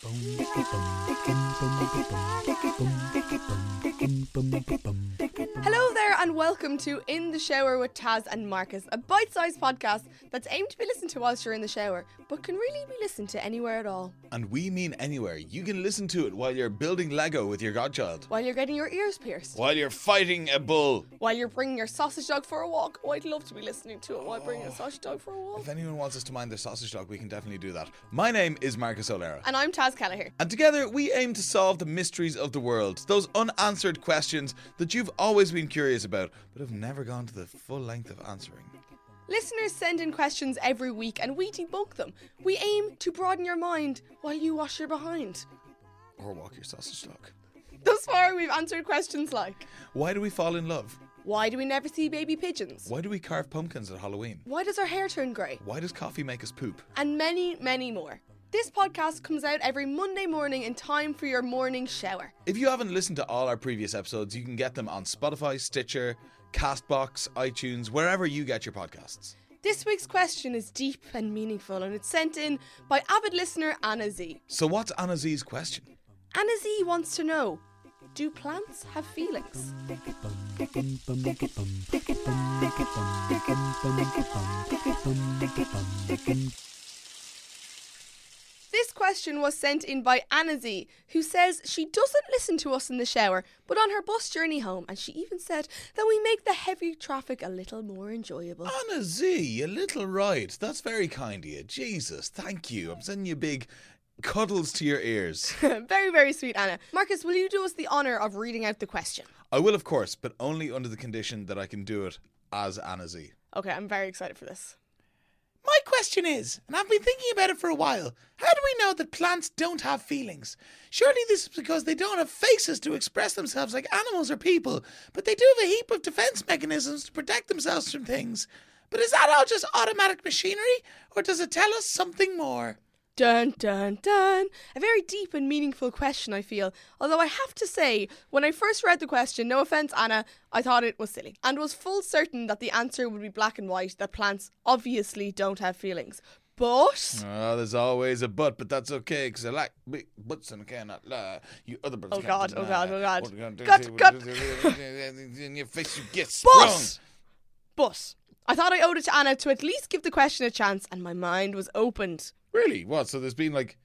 Hello there, and welcome to In the Shower with Taz and Marcus, a bite sized podcast that's aimed to be listened to whilst you're in the shower, but can really be listened to anywhere at all. And we mean anywhere. You can listen to it while you're building Lego with your godchild, While you're getting your ears pierced, while you're fighting a bull. while you're bringing your sausage dog for a walk. Oh, I'd love to be listening to it while bringing a oh. sausage dog for a walk. If anyone wants us to mind their sausage dog, we can definitely do that. My name is Marcus O'Lara. And I'm Taz Kelleher. And together we aim to solve the mysteries of the world, those unanswered questions that you've always been curious about, but have never gone to the full length of answering. Listeners send in questions every week and we debunk them. We aim to broaden your mind while you wash your behind. Or walk your sausage dog. Thus far, we've answered questions like Why do we fall in love? Why do we never see baby pigeons? Why do we carve pumpkins at Halloween? Why does our hair turn grey? Why does coffee make us poop? And many, many more. This podcast comes out every Monday morning in time for your morning shower. If you haven't listened to all our previous episodes, you can get them on Spotify, Stitcher, Castbox, iTunes, wherever you get your podcasts. This week's question is deep and meaningful, and it's sent in by avid listener Anna Z. So, what's Anna Z's question? Anna Z wants to know Do plants have feelings? This question was sent in by Anna Z, who says she doesn't listen to us in the shower, but on her bus journey home, and she even said that we make the heavy traffic a little more enjoyable. Anna Z, a little right. That's very kind of you. Jesus, thank you. I'm sending you big cuddles to your ears. very, very sweet, Anna. Marcus, will you do us the honour of reading out the question? I will, of course, but only under the condition that I can do it as Anna Z. Okay, I'm very excited for this. My question is, and I've been thinking about it for a while, how do we know that plants don't have feelings? Surely this is because they don't have faces to express themselves like animals or people, but they do have a heap of defense mechanisms to protect themselves from things. But is that all just automatic machinery, or does it tell us something more? Dun dun dun. A very deep and meaningful question, I feel. Although I have to say, when I first read the question, no offence, Anna, I thought it was silly and was full certain that the answer would be black and white that plants obviously don't have feelings. But. Oh, there's always a but, but that's okay, because I like big butts and cannot lie. You other butts Oh can't God, oh. God, oh God. Gonna do? Cut, cut. In your face you get sprung. But. But. I thought I owed it to Anna to at least give the question a chance, and my mind was opened. Really? What? So there's been like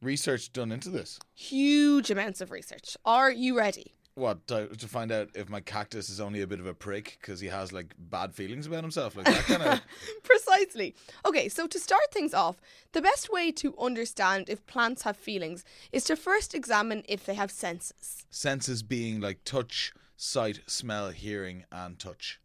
research done into this? Huge amounts of research. Are you ready? What to, to find out if my cactus is only a bit of a prick because he has like bad feelings about himself, like that kind of. Precisely. Okay, so to start things off, the best way to understand if plants have feelings is to first examine if they have senses. senses being like touch, sight, smell, hearing, and touch.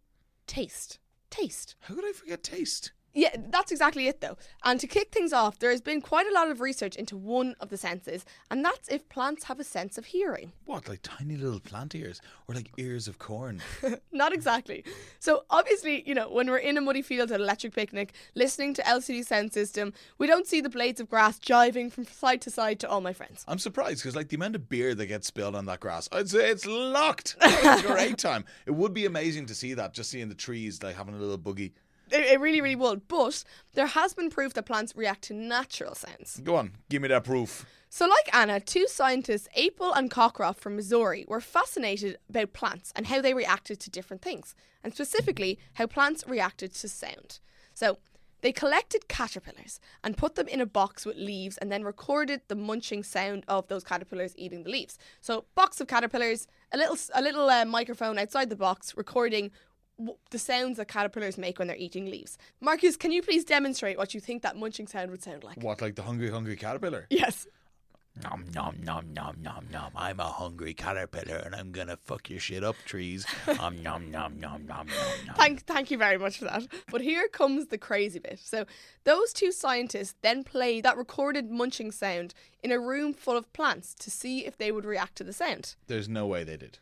Taste. Taste. How could I forget taste? Yeah, that's exactly it though. And to kick things off, there has been quite a lot of research into one of the senses, and that's if plants have a sense of hearing. What, like tiny little plant ears, or like ears of corn? Not exactly. So obviously, you know, when we're in a muddy field at electric picnic, listening to LCD sound system, we don't see the blades of grass jiving from side to side to all my friends. I'm surprised because like the amount of beer that gets spilled on that grass, I'd say it's locked. It's great time. It would be amazing to see that, just seeing the trees like having a little boogie. It, it really, really would. But there has been proof that plants react to natural sounds. Go on, give me that proof. So, like Anna, two scientists, Appel and Cocroft from Missouri, were fascinated about plants and how they reacted to different things, and specifically how plants reacted to sound. So, they collected caterpillars and put them in a box with leaves and then recorded the munching sound of those caterpillars eating the leaves. So, box of caterpillars, a little a little uh, microphone outside the box recording the sounds that caterpillars make when they're eating leaves. Marcus, can you please demonstrate what you think that munching sound would sound like? What, like the hungry, hungry caterpillar? Yes. Nom nom nom nom nom nom. I'm a hungry caterpillar and I'm gonna fuck your shit up, trees. um nom nom nom nom nom nom. Thank, thank you very much for that. But here comes the crazy bit. So, those two scientists then played that recorded munching sound in a room full of plants to see if they would react to the sound. There's no way they did.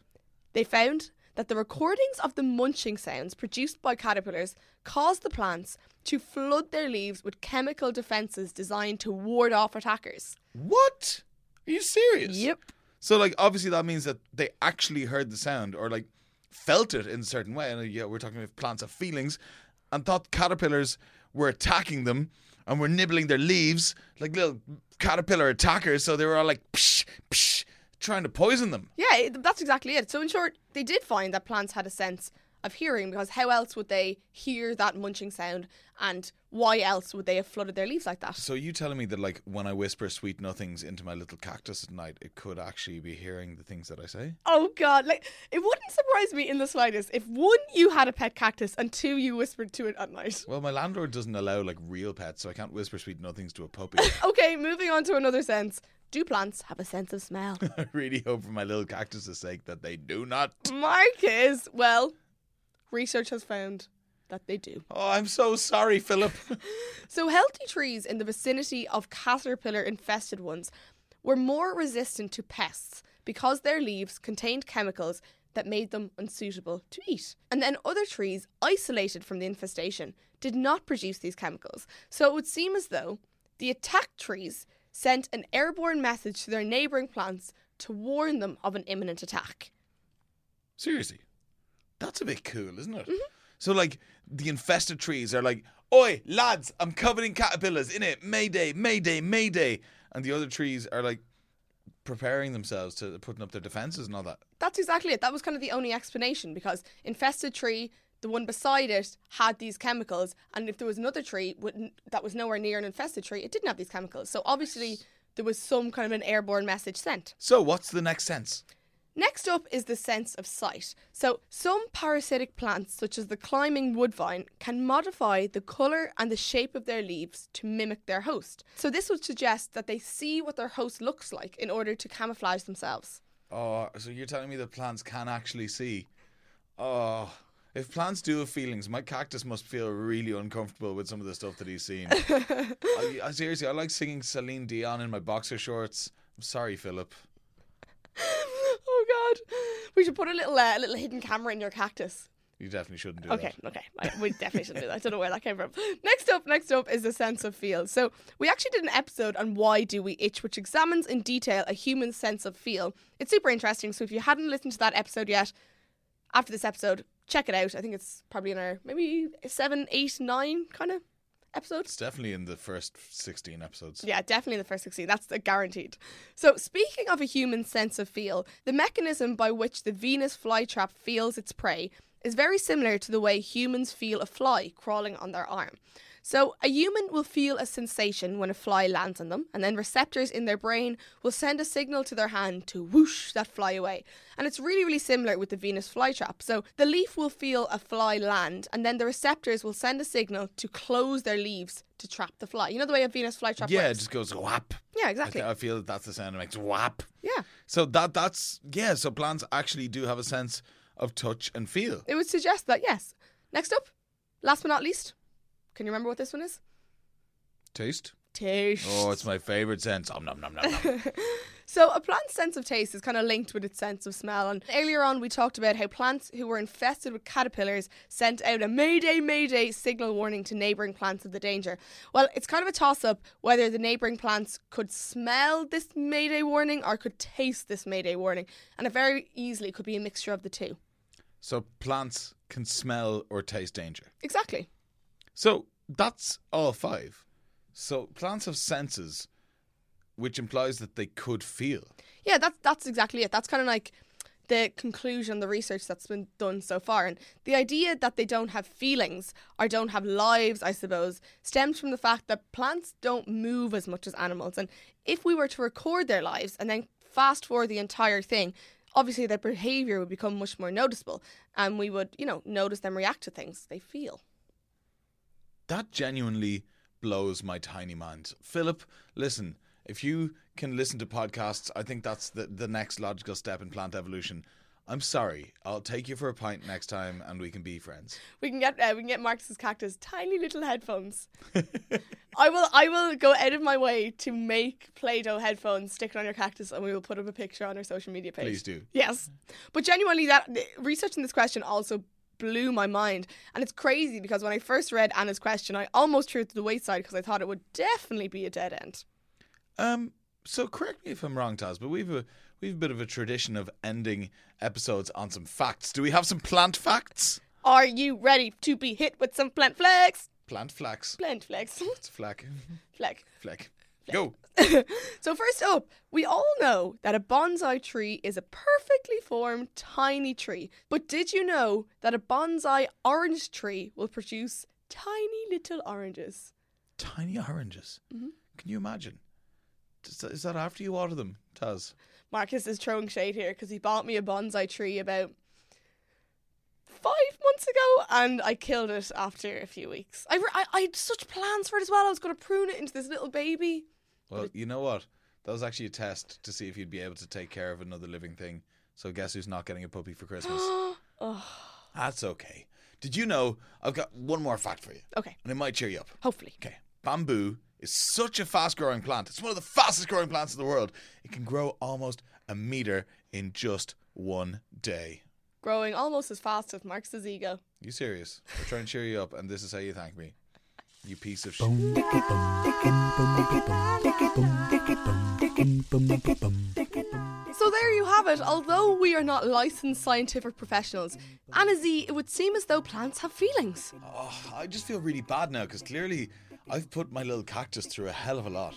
They found that the recordings of the munching sounds produced by caterpillars caused the plants to flood their leaves with chemical defenses designed to ward off attackers. What? Are you serious? Yep. So like obviously that means that they actually heard the sound or like felt it in a certain way. And uh, yeah, we're talking about plants have feelings and thought caterpillars were attacking them and were nibbling their leaves like little caterpillar attackers. So they were all like psh, psh, trying to poison them. Yeah, that's exactly it. So, in short, they did find that plants had a sense of hearing because how else would they hear that munching sound and why else would they have flooded their leaves like that? So you telling me that like when I whisper sweet nothings into my little cactus at night, it could actually be hearing the things that I say? Oh god, like it wouldn't surprise me in the slightest if one you had a pet cactus and two you whispered to it at night. Well, my landlord doesn't allow like real pets, so I can't whisper sweet nothings to a puppy. Okay, moving on to another sense. Do plants have a sense of smell? I really hope for my little cactus's sake that they do not. Marcus, well, research has found that they do. Oh, I'm so sorry, Philip. So, healthy trees in the vicinity of caterpillar infested ones were more resistant to pests because their leaves contained chemicals that made them unsuitable to eat. And then other trees, isolated from the infestation, did not produce these chemicals. So, it would seem as though the attacked trees sent an airborne message to their neighbouring plants to warn them of an imminent attack. Seriously, that's a bit cool, isn't it? Mm-hmm. So, like, the infested trees are like, Oi, lads, I'm covered in caterpillars, in it, Mayday, Mayday, Mayday. And the other trees are like preparing themselves to putting up their defenses and all that. That's exactly it. That was kind of the only explanation because infested tree, the one beside it, had these chemicals, and if there was another tree that was nowhere near an infested tree, it didn't have these chemicals. So obviously there was some kind of an airborne message sent. So, what's the next sense? Next up is the sense of sight. So, some parasitic plants, such as the climbing woodvine, can modify the colour and the shape of their leaves to mimic their host. So, this would suggest that they see what their host looks like in order to camouflage themselves. Oh, so you're telling me that plants can actually see? Oh, if plants do have feelings, my cactus must feel really uncomfortable with some of the stuff that he's seen. I, I, seriously, I like singing Celine Dion in my boxer shorts. I'm sorry, Philip. oh God! We should put a little, uh, little hidden camera in your cactus. You definitely shouldn't do Okay, that. okay, okay. we definitely shouldn't do that. I don't know where that came from. Next up, next up is the sense of feel. So we actually did an episode on why do we itch, which examines in detail a human sense of feel. It's super interesting. So if you hadn't listened to that episode yet, after this episode, check it out. I think it's probably in our maybe seven, eight, nine kind of episodes. It's definitely in the first 16 episodes. Yeah, definitely in the first 16. That's uh, guaranteed. So, speaking of a human sense of feel, the mechanism by which the Venus flytrap feels its prey is very similar to the way humans feel a fly crawling on their arm. So, a human will feel a sensation when a fly lands on them, and then receptors in their brain will send a signal to their hand to whoosh that fly away. And it's really, really similar with the Venus flytrap. So, the leaf will feel a fly land, and then the receptors will send a signal to close their leaves to trap the fly. You know the way a Venus flytrap Yeah, it just goes whap. Yeah, exactly. th- I feel that that's the sound it makes whap. Yeah. So that that's yeah. So plants actually do have a sense of touch and feel. It would suggest that, yes. Next up, last but not least, can you remember what this one is? Taste. Taste. Oh, it's my favorite sense. Om nom nom nom nom. So, a plant's sense of taste is kind of linked with its sense of smell. And earlier on, we talked about how plants who were infested with caterpillars sent out a Mayday, Mayday signal warning to neighbouring plants of the danger. Well, it's kind of a toss up whether the neighbouring plants could smell this Mayday warning or could taste this Mayday warning. And it very easily could be a mixture of the two. so plants can smell or taste danger. Exactly. So that's all five. So plants have senses, which implies that they could feel. Yeah, that's that's exactly it. That's kind of like the conclusion, the research that's been done so far, and the idea that they don't have feelings or don't have lives, I suppose, stems from the fact that plants don't move as much as animals. And if we were to record their lives and then fast forward the entire thing, obviously their behavior would become much more noticeable, and we would, you know, notice them react to things they feel. That genuinely blows my tiny mind. Philip, listen, if you can listen to podcasts, I think that's the, the next logical step in plant evolution. I'm sorry. I'll take you for a pint next time and we can be friends. We can get uh, we can get Marcus's cactus tiny little headphones. I will I will go out of my way to make Play-Doh headphones, stick it on your cactus, and we will put up a picture on our social media page. Please do. Yes, but genuinely, that researching this question also blew my mind, and it's crazy because when I first read Anna's question, I almost threw it to the wayside because I thought it would definitely be a dead end. Um, so correct me if I'm wrong, Taz, but we've a we've a bit of a tradition of ending episodes on some facts. Do we have some plant facts? Are you ready to be hit with some plant flags? Plant flax. Blend flex. It's flack. Fleck. Fleck. Go. So first up, we all know that a bonsai tree is a perfectly formed tiny tree. But did you know that a bonsai orange tree will produce tiny little oranges? Tiny oranges. Mm-hmm. Can you imagine? Is that after you water them, Taz? Marcus is throwing shade here because he bought me a bonsai tree about five months ago and I killed it after a few weeks. I, re- I, I had such plans for it as well. I was going to prune it into this little baby. Well, you know what? That was actually a test to see if you'd be able to take care of another living thing. So guess who's not getting a puppy for Christmas? oh, That's okay. Did you know? I've got one more fact for you, okay, and it might cheer you up. hopefully. Okay. Bamboo is such a fast growing plant. It's one of the fastest growing plants in the world. It can grow almost a meter in just one day. Growing almost as fast as Marcus's ego. You serious? I'm trying to cheer you up, and this is how you thank me. You piece of shit. So there you have it. Although we are not licensed scientific professionals, Anna Z, it would seem as though plants have feelings. Oh, I just feel really bad now because clearly I've put my little cactus through a hell of a lot.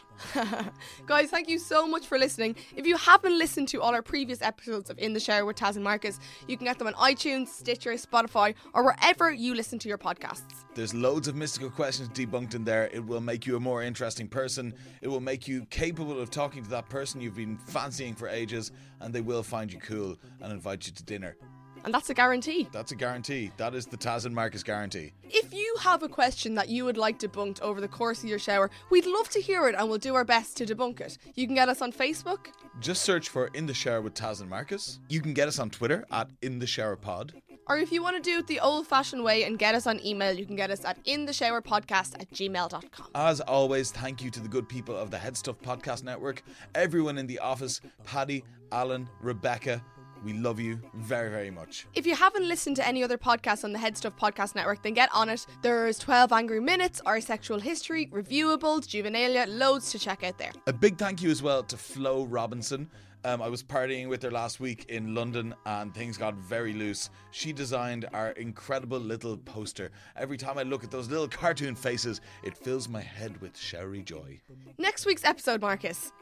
Guys, thank you so much for listening. If you haven't listened to all our previous episodes of In the Shower with Taz and Marcus, you can get them on iTunes, Stitcher, Spotify, or wherever you listen to your podcasts. There's loads of mystical questions debunked in there. It will make you a more interesting person. It will make you capable of talking to that person you've been fancying for ages, and they will find you cool and invite you to dinner. And that's a guarantee. That's a guarantee. That is the Taz and Marcus guarantee. If you have a question that you would like debunked over the course of your shower, we'd love to hear it and we'll do our best to debunk it. You can get us on Facebook, Just search for In the Shower with Taz and Marcus. You can get us on Twitter at In the Shower Pod. or if you want to do it the old fashioned way and get us on email, you can get us at intheshowerpodcast at gmail.com. As always, thank you to the good people of the Head Stuff Podcast Network, everyone in the office, Paddy, Alan, Rebecca. We love you very, very much. If you haven't listened to any other podcasts on the Head Stuff Podcast Network, then get on it. There's 12 Angry Minutes, Our Sexual History, Reviewables, Juvenalia, loads to check out there. A big thank you as well to Flo Robinson. Um, I was partying with her last week in London and things got very loose. She designed our incredible little poster. Every time I look at those little cartoon faces, it fills my head with showery joy. Next week's episode, Marcus.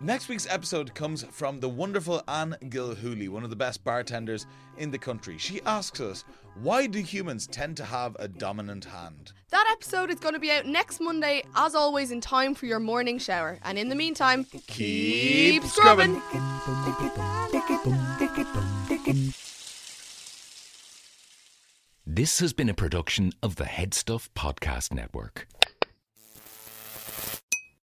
Next week's episode comes from the wonderful Anne Gilhooly, one of the best bartenders in the country. She asks us, why do humans tend to have a dominant hand? That episode is going to be out next Monday, as always, in time for your morning shower. And in the meantime, keep, scrubbing. This has been a production of the Headstuff Podcast Network.